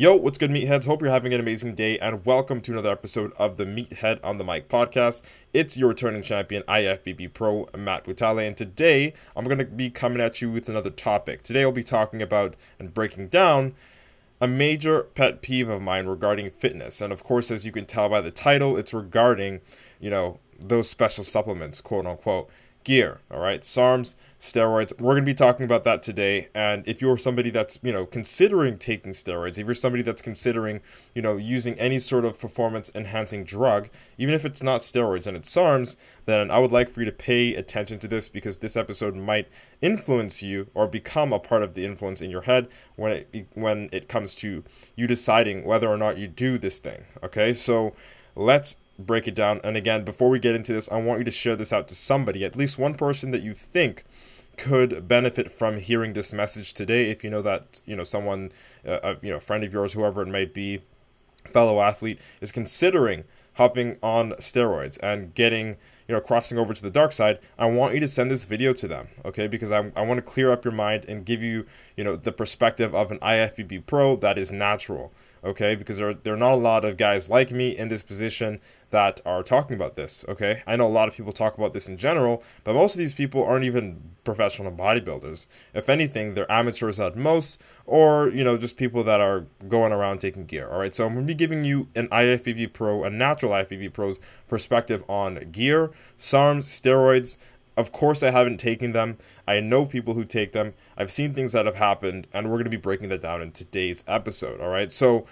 Yo, what's good, meatheads? Hope you're having an amazing day, and welcome to another episode of the Meathead on the Mic podcast. It's your returning champion, IFBB Pro, Matt Butale, and today I'm going to be coming at you with another topic. Today I'll be talking about and breaking down a major pet peeve of mine regarding fitness, and of course, as you can tell by the title, it's regarding, you know, those special supplements, quote unquote gear all right? Sarms steroids. We're going to be talking about that today. And if you're somebody that's you know considering taking steroids if you're somebody that's considering you know using any sort of performance enhancing drug even if it's not steroids and it's sarms then i would like for you to pay attention to this because this episode might influence you or become a part of the influence in your head when it when it comes to you deciding whether or not you do this thing okay? So let's break it down. And again, before we get into this, I want you to share this out to somebody, at least one person that you think could benefit from hearing this message today. If you know that, you know, someone, uh, a, you know, friend of yours, whoever it might be, fellow athlete, is considering hopping on steroids and getting, you know, crossing over to the dark side, I want you to send this video to them, okay? Because I, I want to clear up your mind and give you, you know, the perspective of an IFBB pro that is natural okay? Because there, there are not a lot of guys like me in this position that are talking about this, okay? I know a lot of people talk about this in general, but most of these people aren't even professional bodybuilders. If anything, they're amateurs at most, or, you know, just people that are going around taking gear, all right? So I'm going to be giving you an IFBB Pro, a natural IFBB Pro's perspective on gear, SARMs, steroids, of course, I haven't taken them. I know people who take them. I've seen things that have happened, and we're going to be breaking that down in today's episode. All right. So,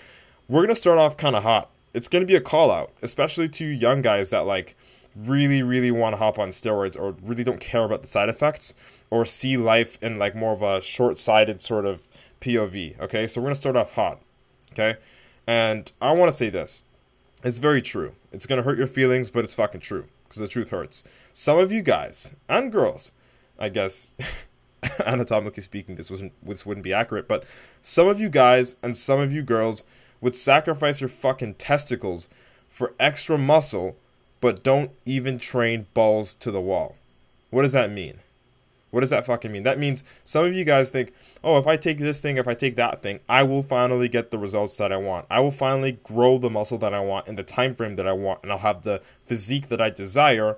we're going to start off kind of hot. It's going to be a call out, especially to young guys that like really, really want to hop on steroids or really don't care about the side effects or see life in like more of a short sighted sort of POV. Okay. So, we're going to start off hot. Okay. And I want to say this it's very true. It's to hurt your feelings, but it's fucking true because the truth hurts. Some of you guys and girls, I guess, anatomically speaking, this wasn't this wouldn't be accurate, but some of you guys and some of you girls would sacrifice your fucking testicles for extra muscle, but don't even train balls to the wall. What does that mean? What does that fucking mean? That means some of you guys think, oh, if I take this thing, if I take that thing, I will finally get the results that I want. I will finally grow the muscle that I want in the time frame that I want, and I'll have the physique that I desire,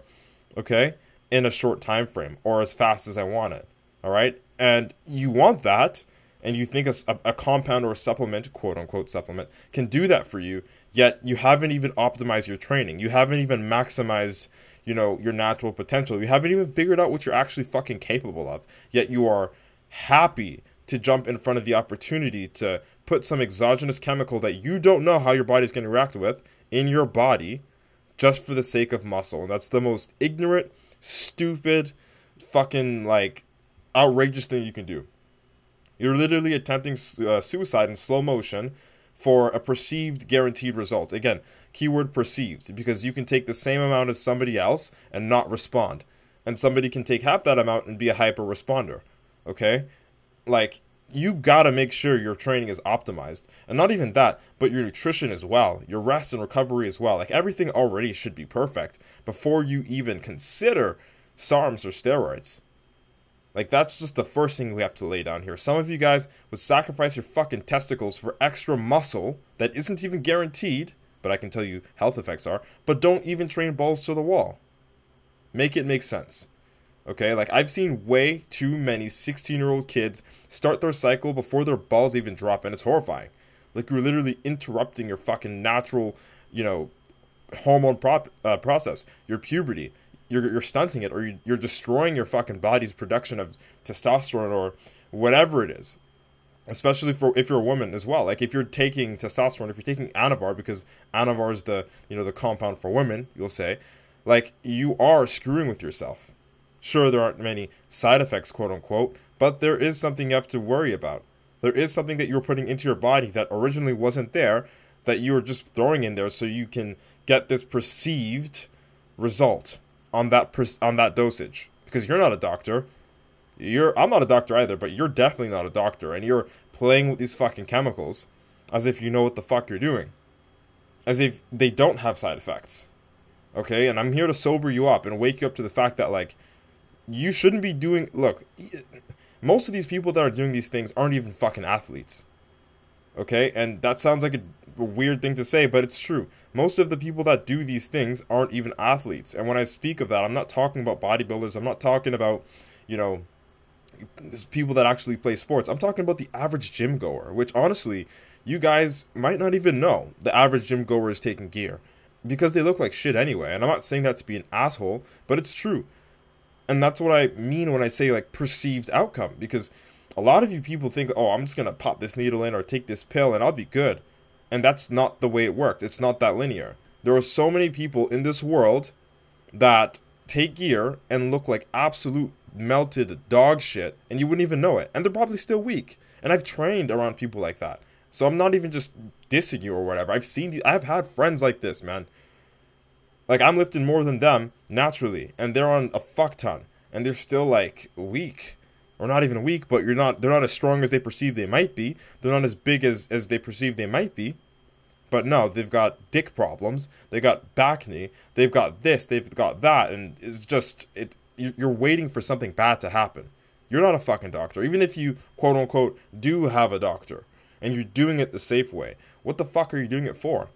okay, in a short time frame or as fast as I want it. All right? And you want that, and you think a, a compound or a supplement, quote unquote supplement, can do that for you, yet you haven't even optimized your training. You haven't even maximized you know, your natural potential. You haven't even figured out what you're actually fucking capable of. Yet you are happy to jump in front of the opportunity to put some exogenous chemical that you don't know how your body's going to react with in your body just for the sake of muscle. And that's the most ignorant, stupid, fucking like outrageous thing you can do. You're literally attempting uh, suicide in slow motion for a perceived guaranteed result. Again, keyword perceived, because you can take the same amount as somebody else and not respond. And somebody can take half that amount and be a hyper responder. Okay? Like, you gotta make sure your training is optimized. And not even that, but your nutrition as well, your rest and recovery as well. Like, everything already should be perfect before you even consider SARMs or steroids. Like that's just the first thing we have to lay down here. Some of you guys would sacrifice your fucking testicles for extra muscle that isn't even guaranteed, but I can tell you health effects are, but don't even train balls to the wall. Make it make sense. Okay, like I've seen way too many 16 year old kids start their cycle before their balls even drop, and it's horrifying. Like you're literally interrupting your fucking natural, you know, hormone prop, uh, process, your puberty you're, you're stunting it or you, you're destroying your fucking body's production of testosterone or whatever it is especially for if you're a woman as well. Like if you're taking testosterone if you're taking anavar because anavar is the you know the compound for women you'll say like you are screwing with yourself. Sure there aren't many side effects quote unquote but there is something you have to worry about. There is something that you're putting into your body that originally wasn't there that you're just throwing in there so you can get this perceived result on that on that dosage because you're not a doctor you're I'm not a doctor either, but you're definitely not a doctor, and you're playing with these fucking chemicals as if you know what the fuck you're doing. As if they don't have side effects. Okay? And I'm here to sober you up and wake you up to the fact that like you shouldn't be doing look, most of these people that are doing these things aren't even fucking athletes. Okay? And that sounds like a, weird thing to say, but it's true. Most of the people that do these things aren't even athletes. And when I speak of that, I'm not talking about bodybuilders. I'm not talking about, you know, people that actually play sports. I'm talking about the average gym goer, which honestly, you guys might not even know the average gym goer is taking gear because they look like shit anyway. And I'm not saying that to be an asshole, but it's true. And that's what I mean when I say like perceived outcome because a lot of you people think, "Oh, I'm just going to pop this needle in or take this pill and I'll be good." And that's not the way it worked. It's not that linear. There are so many people in this world that take gear and look like absolute melted dog shit and you wouldn't even know it. And they're probably still weak. And I've trained around people like that. So I'm not even just dissing you or whatever. I've seen I've had friends like this, man. Like I'm lifting more than them naturally and they're on a fuck ton and they're still like weak or not even weak, but you're not they're not as strong as they perceive they might be. They're not as big as as they perceive they might be. But no, they've got dick problems. They've got bacne. They've got this. They've got that, and it's just it you're waiting for something bad to happen. You're not a fucking doctor. Even if you quote unquote do have a doctor and you're doing it the safe way, what the fuck are you doing it for?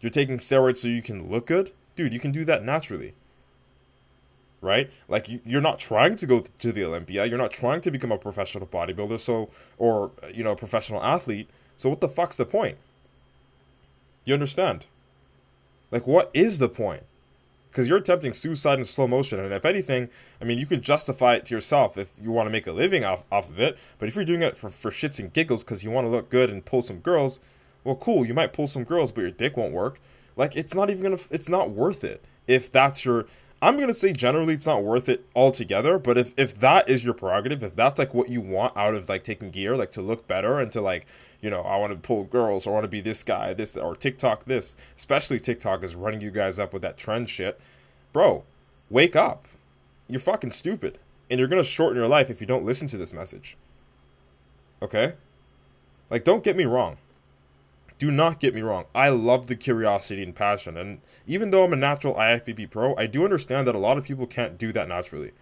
You're taking steroids so you can look good? Dude, you can do that naturally. Right? Like you're not trying to go to the Olympia, you're not trying to become a professional bodybuilder, so or you know, a professional athlete. So what the fuck's the point? You understand? Like what is the point? because you're attempting suicide in slow motion. And if anything, I mean, you can justify it to yourself if you want to make a living off, off of it. But if you're doing it for, for shits and giggles because you want to look good and pull some girls, well, cool, you might pull some girls, but your dick won't work. Like, it's not even gonna, it's not worth it if that's your. I'm gonna say generally it's not worth it altogether, but if if that is your prerogative, if that's like what you want out of like taking gear, like to look better and to like you know, I want to pull girls, or I want to be this guy, this, or TikTok this. Especially TikTok is running you guys up with that trend shit. Bro, wake up. You're fucking stupid. And you're to shorten your life if you don't listen to this message. Okay? Like, don't get me wrong. Do not get me wrong. I love the curiosity and passion. And even though I'm a natural IFBB pro, I do understand that a lot of people can't do that naturally.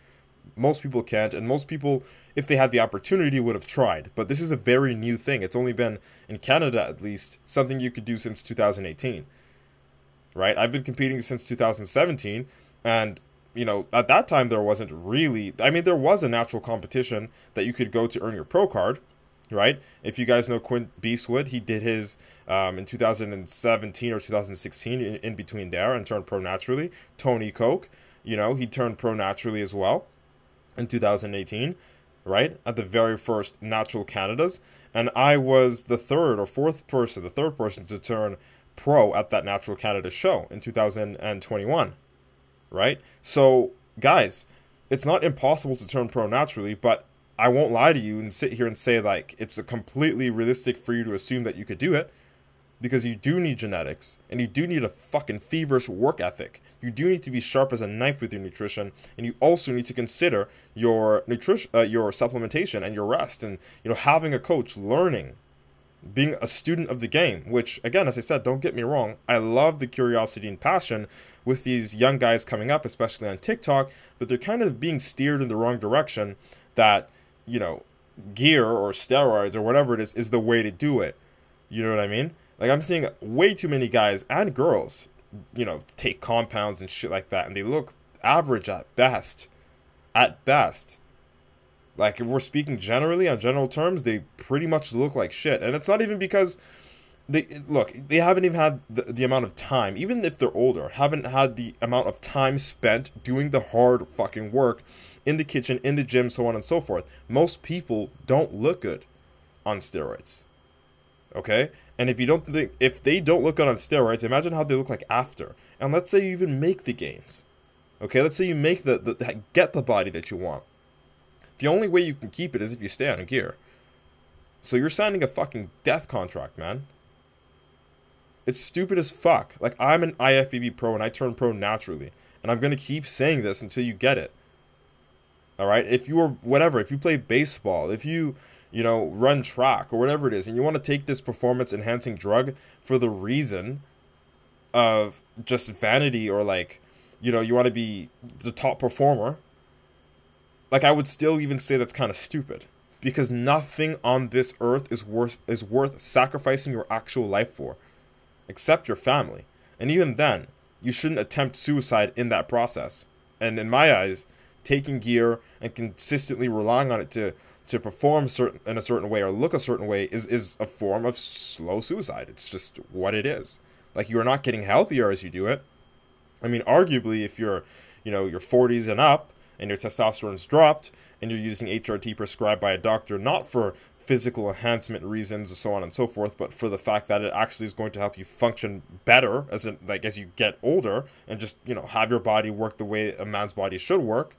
Most people can't, and most people, if they had the opportunity, would have tried. But this is a very new thing. It's only been, in Canada at least, something you could do since 2018. Right? I've been competing since 2017, and you know, at that time there wasn't really I mean there was a natural competition that you could go to earn your pro card, right? If you guys know Quint Beastwood, he did his um, in 2017 or 2016 in, in between there and turned pro naturally. Tony Koch, you know, he turned pro naturally as well in 2018, right? At the very first Natural Canadas. And I was the third or fourth person, the third person to turn pro at that Natural Canada show in 2021, right? So, guys, it's not impossible to turn pro naturally, but I won't lie to you and sit here and say like it's completely realistic for you to assume that you could do it because you do need genetics and you do need a fucking feverish work ethic. You do need to be sharp as a knife with your nutrition, and you also need to consider your nutrition, uh, your supplementation, and your rest, and you know having a coach, learning, being a student of the game. Which again, as I said, don't get me wrong, I love the curiosity and passion with these young guys coming up, especially on TikTok, but they're kind of being steered in the wrong direction. That you know, gear or steroids or whatever it is is the way to do it. You know what I mean? Like I'm seeing way too many guys and girls, you know, take compounds and shit like that, and they look average at best. At best. Like if we're speaking generally on general terms, they pretty much look like shit. And it's not even because they look they haven't even had the, the amount of time even if they're older haven't had the amount of time spent doing the hard fucking work in the kitchen in the gym so on and so forth. Most people don't look good on steroids okay? And if you don't think if they don't look good on steroids imagine how they look like after. And let's say you even make the gains okay? Let's say you make the, the get the body that you want. The only way you can keep it is if you stay on gear. So you're signing a fucking death contract man it's stupid as fuck. Like I'm an IFBB pro and I turn pro naturally. And I'm gonna keep saying this until you get it. Alright? If you are whatever, if you play baseball, if you, you know, run track or whatever it is, and you want to take this performance enhancing drug for the reason of just vanity or like, you know, you want to be the top performer, like I would still even say that's kind of stupid. Because nothing on this earth is worth is worth sacrificing your actual life for except your family. And even then, you shouldn't attempt suicide in that process. And in my eyes, taking gear and consistently relying on it to to perform certain in a certain way or look a certain way is is a form of slow suicide. It's just what it is. Like you are not getting healthier as you do it. I mean, arguably, if you're, you know, your 40s and up, and your testosterone's dropped, and you're using HRT prescribed by a doctor not for physical enhancement reasons and so on and so forth, but for the fact that it actually is going to help you function better as in, like as you get older and just you know have your body work the way a man's body should work.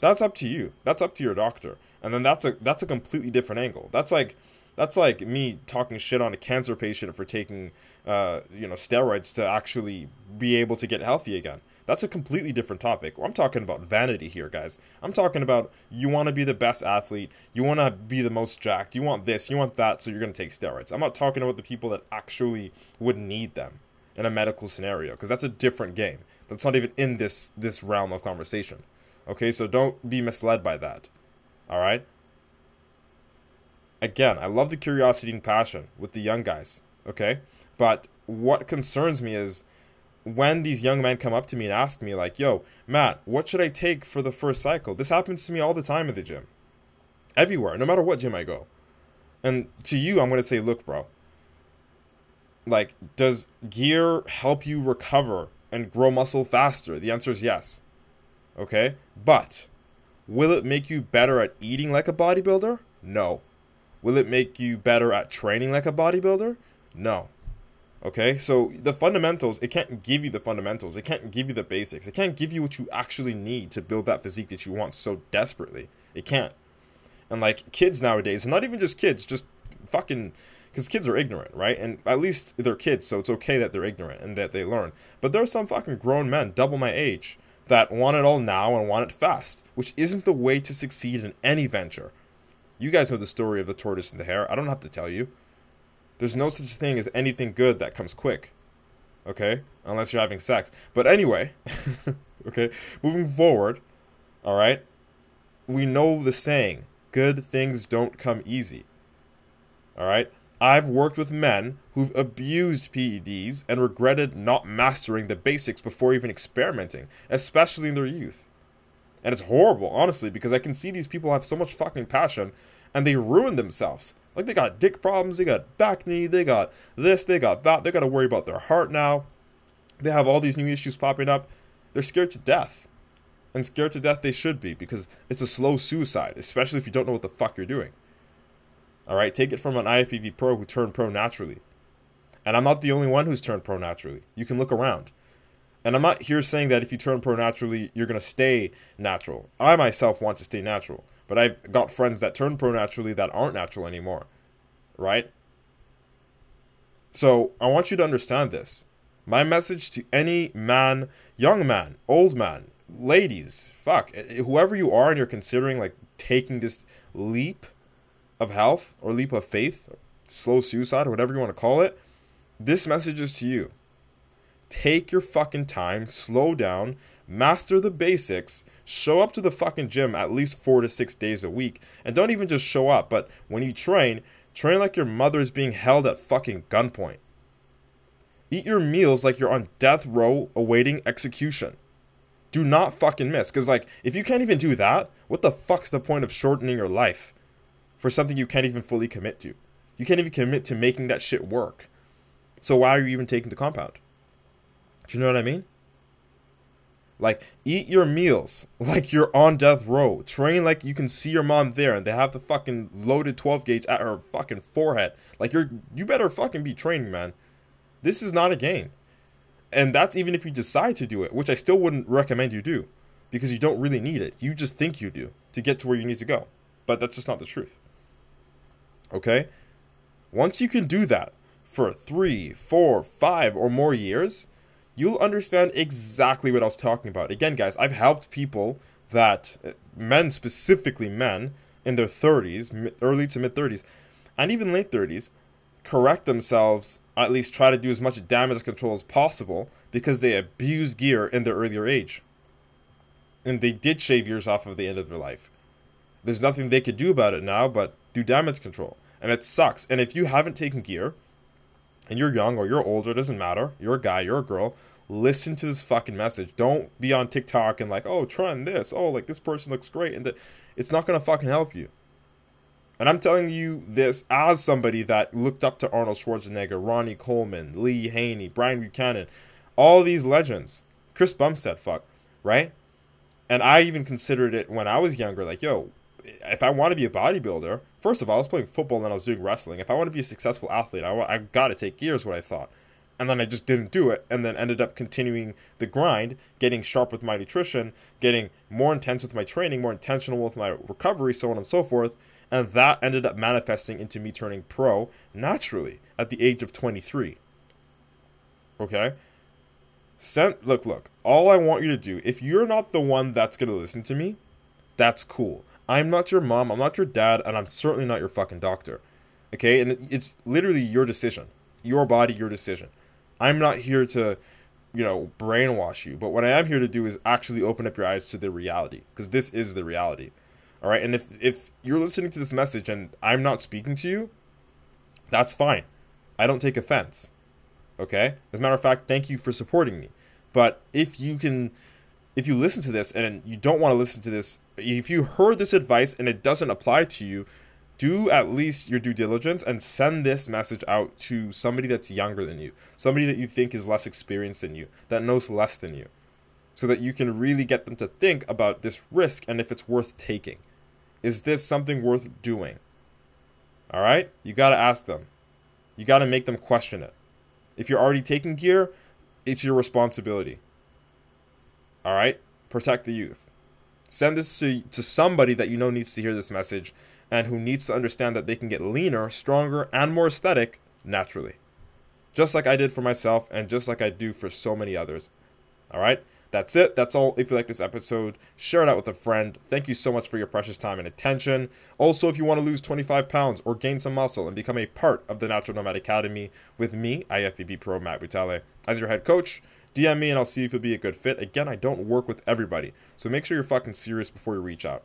That's up to you. That's up to your doctor. And then that's a that's a completely different angle. That's like that's like me talking shit on a cancer patient for taking uh, you know steroids to actually be able to get healthy again. That's a completely different topic. I'm talking about vanity here, guys. I'm talking about you want to be the best athlete, you want to be the most jacked, you want this, you want that, so you're going to take steroids. I'm not talking about the people that actually would need them in a medical scenario because that's a different game. That's not even in this this realm of conversation. Okay, so don't be misled by that. All right? Again, I love the curiosity and passion with the young guys, okay? But what concerns me is when these young men come up to me and ask me like yo matt what should i take for the first cycle? This happens to me all the time at the gym. Everywhere no matter what gym i go. And to you i'm going to say look bro. Like does gear help you recover and grow muscle faster? The answer is yes okay? But will it make you better at eating like a bodybuilder? No will it make you better at training like a bodybuilder no Okay, so the fundamentals, it can't give you the fundamentals. It can't give you the basics. It can't give you what you actually need to build that physique that you want so desperately. It can't. And like kids nowadays, and not even just kids, just fucking, because kids are ignorant, right? And at least they're kids, so it's okay that they're ignorant and that they learn. But there are some fucking grown men, double my age, that want it all now and want it fast, which isn't the way to succeed in any venture. You guys know the story of the tortoise and the hare. I don't have to tell you. There's no such thing as anything good that comes quick. Okay? Unless you're having sex. But anyway, okay, moving forward, all right? We know the saying, good things don't come easy. All right? I've worked with men who've abused PEDs and regretted not mastering the basics before even experimenting, especially in their youth. And it's horrible, honestly, because I can see these people have so much fucking passion and they ruin themselves like they got dick problems, they got bacne, they got this, they got that. They got to worry about their heart now. They have all these new issues popping up. They're scared to death. And scared to death they should be because it's a slow suicide, especially if you don't know what the fuck you're doing. All right, take it from an IFBB pro who turned pro naturally. And I'm not the only one who's turned pro naturally. You can look around. And I'm not here saying that if you turn pro naturally, you're going to stay natural. I myself want to stay natural. But I've got friends that turn pro naturally that aren't natural anymore. Right? So I want you to understand this. My message to any man, young man, old man, ladies, fuck, eh, eh, whoever you are and you're considering like taking this leap of health or leap of faith, slow suicide, or whatever you want to call it, this message is to you. Take your fucking time, slow down, master the basics, show up to the fucking gym at least four to six days a week, and don't even just show up, but when you train, train like your mother is being held at fucking gunpoint. Eat your meals like you're on death row awaiting execution. Do not fucking miss, because, like, if you can't even do that, what the fuck's the point of shortening your life for something you can't even fully commit to? You can't even commit to making that shit work. So why are you even taking the compound? Do you know what I mean? Like, eat your meals like you're on death row. Train like you can see your mom there and they have the fucking loaded 12 gauge at her fucking forehead. Like, you're, you better fucking be training, man. This is not a game. And that's even if you decide to do it, which I still wouldn't recommend you do because you don't really need it. You just think you do to get to where you need to go. But that's just not the truth. Okay? Once you can do that for three, four, five, or more years, you'll understand exactly what I was talking about. Again, guys, I've helped people that, uh, men specifically men, in their 30s, early to mid 30s, and even late 30s, correct themselves, at least try to do as much damage control as possible because they abuse gear in their earlier age. And they did shave years off of the end of their life. There's nothing they could do about it now but do damage control. And it sucks. And if you haven't taken gear, and you're young or you're older, doesn't matter. You're a guy, you're a girl. Listen to this fucking message. Don't be on TikTok and like, oh, trying this. Oh, like this person looks great. And that it's not gonna fucking help you. And I'm telling you this as somebody that looked up to Arnold Schwarzenegger, Ronnie Coleman, Lee Haney, Brian Buchanan, all these legends. Chris Bumstead, fuck, right? And I even considered it when I was younger, like, yo, if I want to be a bodybuilder, first of all, I was playing football and then I was doing wrestling. If I want to be a successful athlete, I, I got to take gears, what I thought. And then I just didn't do it, and then ended up continuing the grind, getting sharp with my nutrition, getting more intense with my training, more intentional with my recovery, so on and so forth. And that ended up manifesting into me turning pro naturally at the age of 23. Okay? Send, look, look, all I want you to do, if you're not the one that's going to listen to me, that's cool. I'm not your mom, I'm not your dad, and I'm certainly not your fucking doctor. Okay? And it's literally your decision. Your body, your decision. I'm not here to, you know, brainwash you, but what I am here to do is actually open up your eyes to the reality because this is the reality. All right? And if if you're listening to this message and I'm not speaking to you, that's fine. I don't take offense. Okay? As a matter of fact, thank you for supporting me. But if you can if you listen to this and you don't want to listen to this, if you heard this advice and it doesn't apply to you, do at least your due diligence and send this message out to somebody that's younger than you, somebody that you think is less experienced than you, that knows less than you, so that you can really get them to think about this risk and if it's worth taking. Is this something worth doing? All right? You got to ask them. You got to make them question it. If you're already taking gear, it's your responsibility. All right? Protect the youth. Send this to, to somebody that you know needs to hear this message and who needs to understand that they can get leaner, stronger, and more aesthetic naturally. Just like I did for myself and just like I do for so many others. All right? That's it. That's all. If you like this episode, share it out with a friend. Thank you so much for your precious time and attention. Also, if you want to lose 25 pounds or gain some muscle and become a part of the Natural Nomad Academy with me, IFBB Pro Matt Butale, as your head coach, DM me and I'll see if you'll be a good fit. Again, I don't work with everybody, so make sure you're fucking serious before you reach out.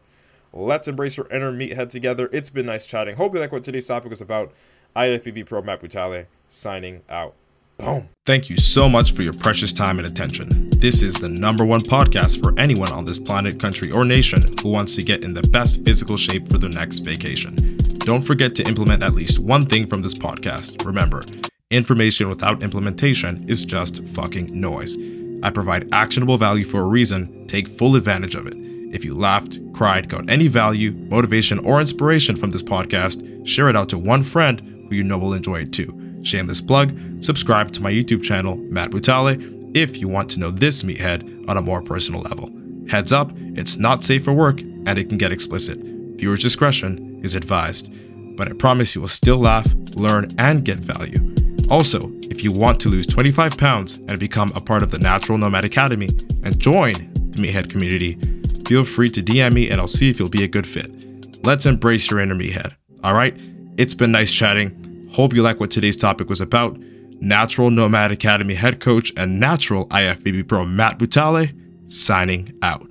Let's embrace your inner meathead together. It's been nice chatting. Hope you like what today's topic was about. IFBB Pro Matt Butale signing out. Boom. Thank you so much for your precious time and attention. This is the number one podcast for anyone on this planet, country, or nation who wants to get in the best physical shape for their next vacation. Don't forget to implement at least one thing from this podcast. Remember, Information without implementation is just fucking noise. I provide actionable value for a reason, take full advantage of it. If you laughed, cried, got any value, motivation, or inspiration from this podcast, share it out to one friend who you know will enjoy it too. Shameless plug, subscribe to my YouTube channel, Matt Butale, if you want to know this meathead on a more personal level. Heads up, it's not safe for work and it can get explicit. Viewer's discretion is advised. But I promise you will still laugh, learn, and get value. Also, if you want to lose 25 pounds and become a part of the Natural Nomad Academy and join the Meathead community, feel free to DM me and I'll see if you'll be a good fit. Let's embrace your inner meathead. All right? It's been nice chatting. Hope you like what today's topic was about. Natural Nomad Academy head coach and natural IFBB pro Matt Butale signing out.